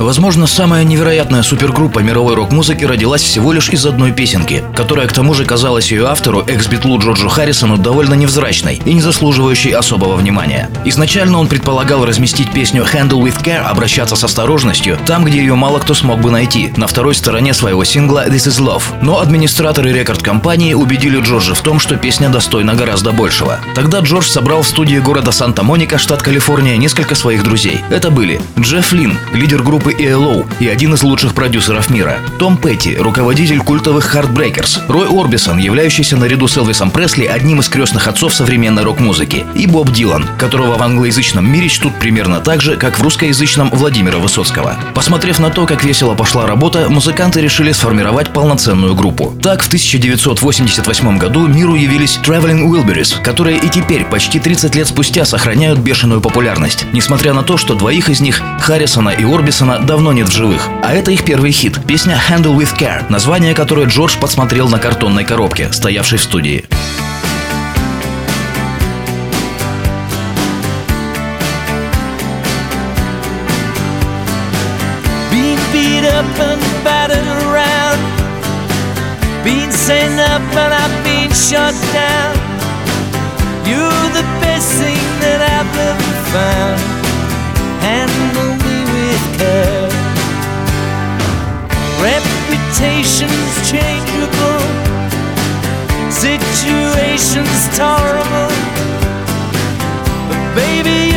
Возможно, самая невероятная супергруппа мировой рок-музыки родилась всего лишь из одной песенки, которая к тому же казалась ее автору, экс-битлу Джорджу Харрисону, довольно невзрачной и не заслуживающей особого внимания. Изначально он предполагал разместить песню «Handle with Care» обращаться с осторожностью там, где ее мало кто смог бы найти, на второй стороне своего сингла «This is Love». Но администраторы рекорд-компании убедили Джорджа в том, что песня достойна гораздо большего. Тогда Джордж собрал в студии города Санта-Моника, штат Калифорния, несколько своих друзей. Это были Джефф Лин, лидер группы группы ELO и один из лучших продюсеров мира. Том Петти, руководитель культовых Heartbreakers. Рой Орбисон, являющийся наряду с Элвисом Пресли одним из крестных отцов современной рок-музыки. И Боб Дилан, которого в англоязычном мире чтут примерно так же, как в русскоязычном Владимира Высоцкого. Посмотрев на то, как весело пошла работа, музыканты решили сформировать полноценную группу. Так, в 1988 году миру явились Traveling Wilburys, которые и теперь, почти 30 лет спустя, сохраняют бешеную популярность. Несмотря на то, что двоих из них, Харрисона и Орбисона, давно нет в живых. А это их первый хит – песня «Handle with Care», название которой Джордж подсмотрел на картонной коробке, стоявшей в студии. Been sent up and I've been shut down. Reputations changeable, situations tolerable. But baby,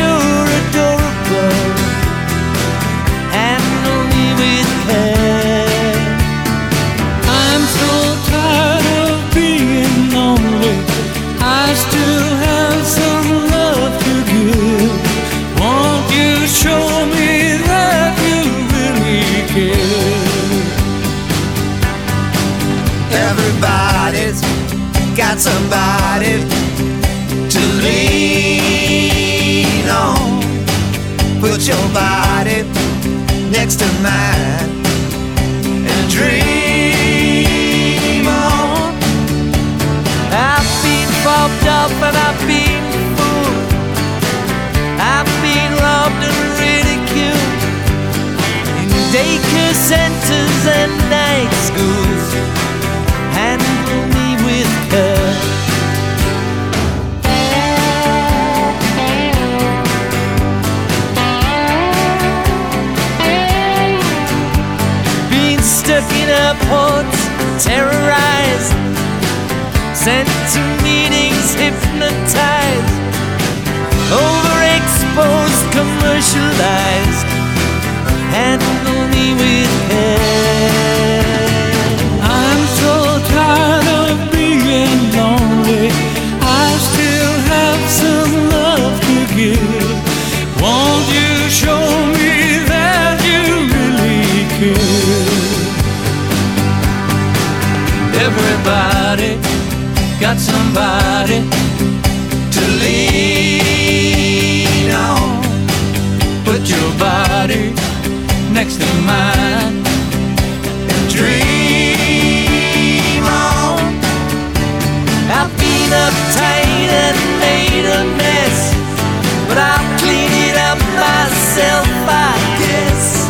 somebody to lean on. Put your body next to mine and dream on. I've been bobbed up and I've been fooled. I've been loved and ridiculed in daycare centers and night schools. Airports, terrorized, sent to meetings, hypnotized, overexposed, commercialized. Handle me with got somebody to lean on. Put your body next to mine and dream on. I've been uptight and made a mess, but I'll clean it up myself, I guess.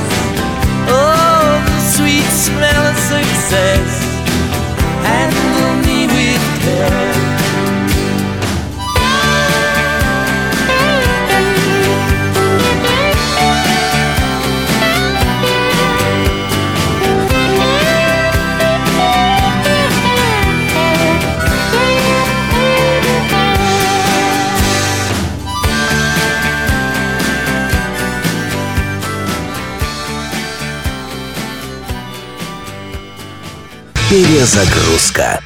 Oh, the sweet smell of success. Перезагрузка.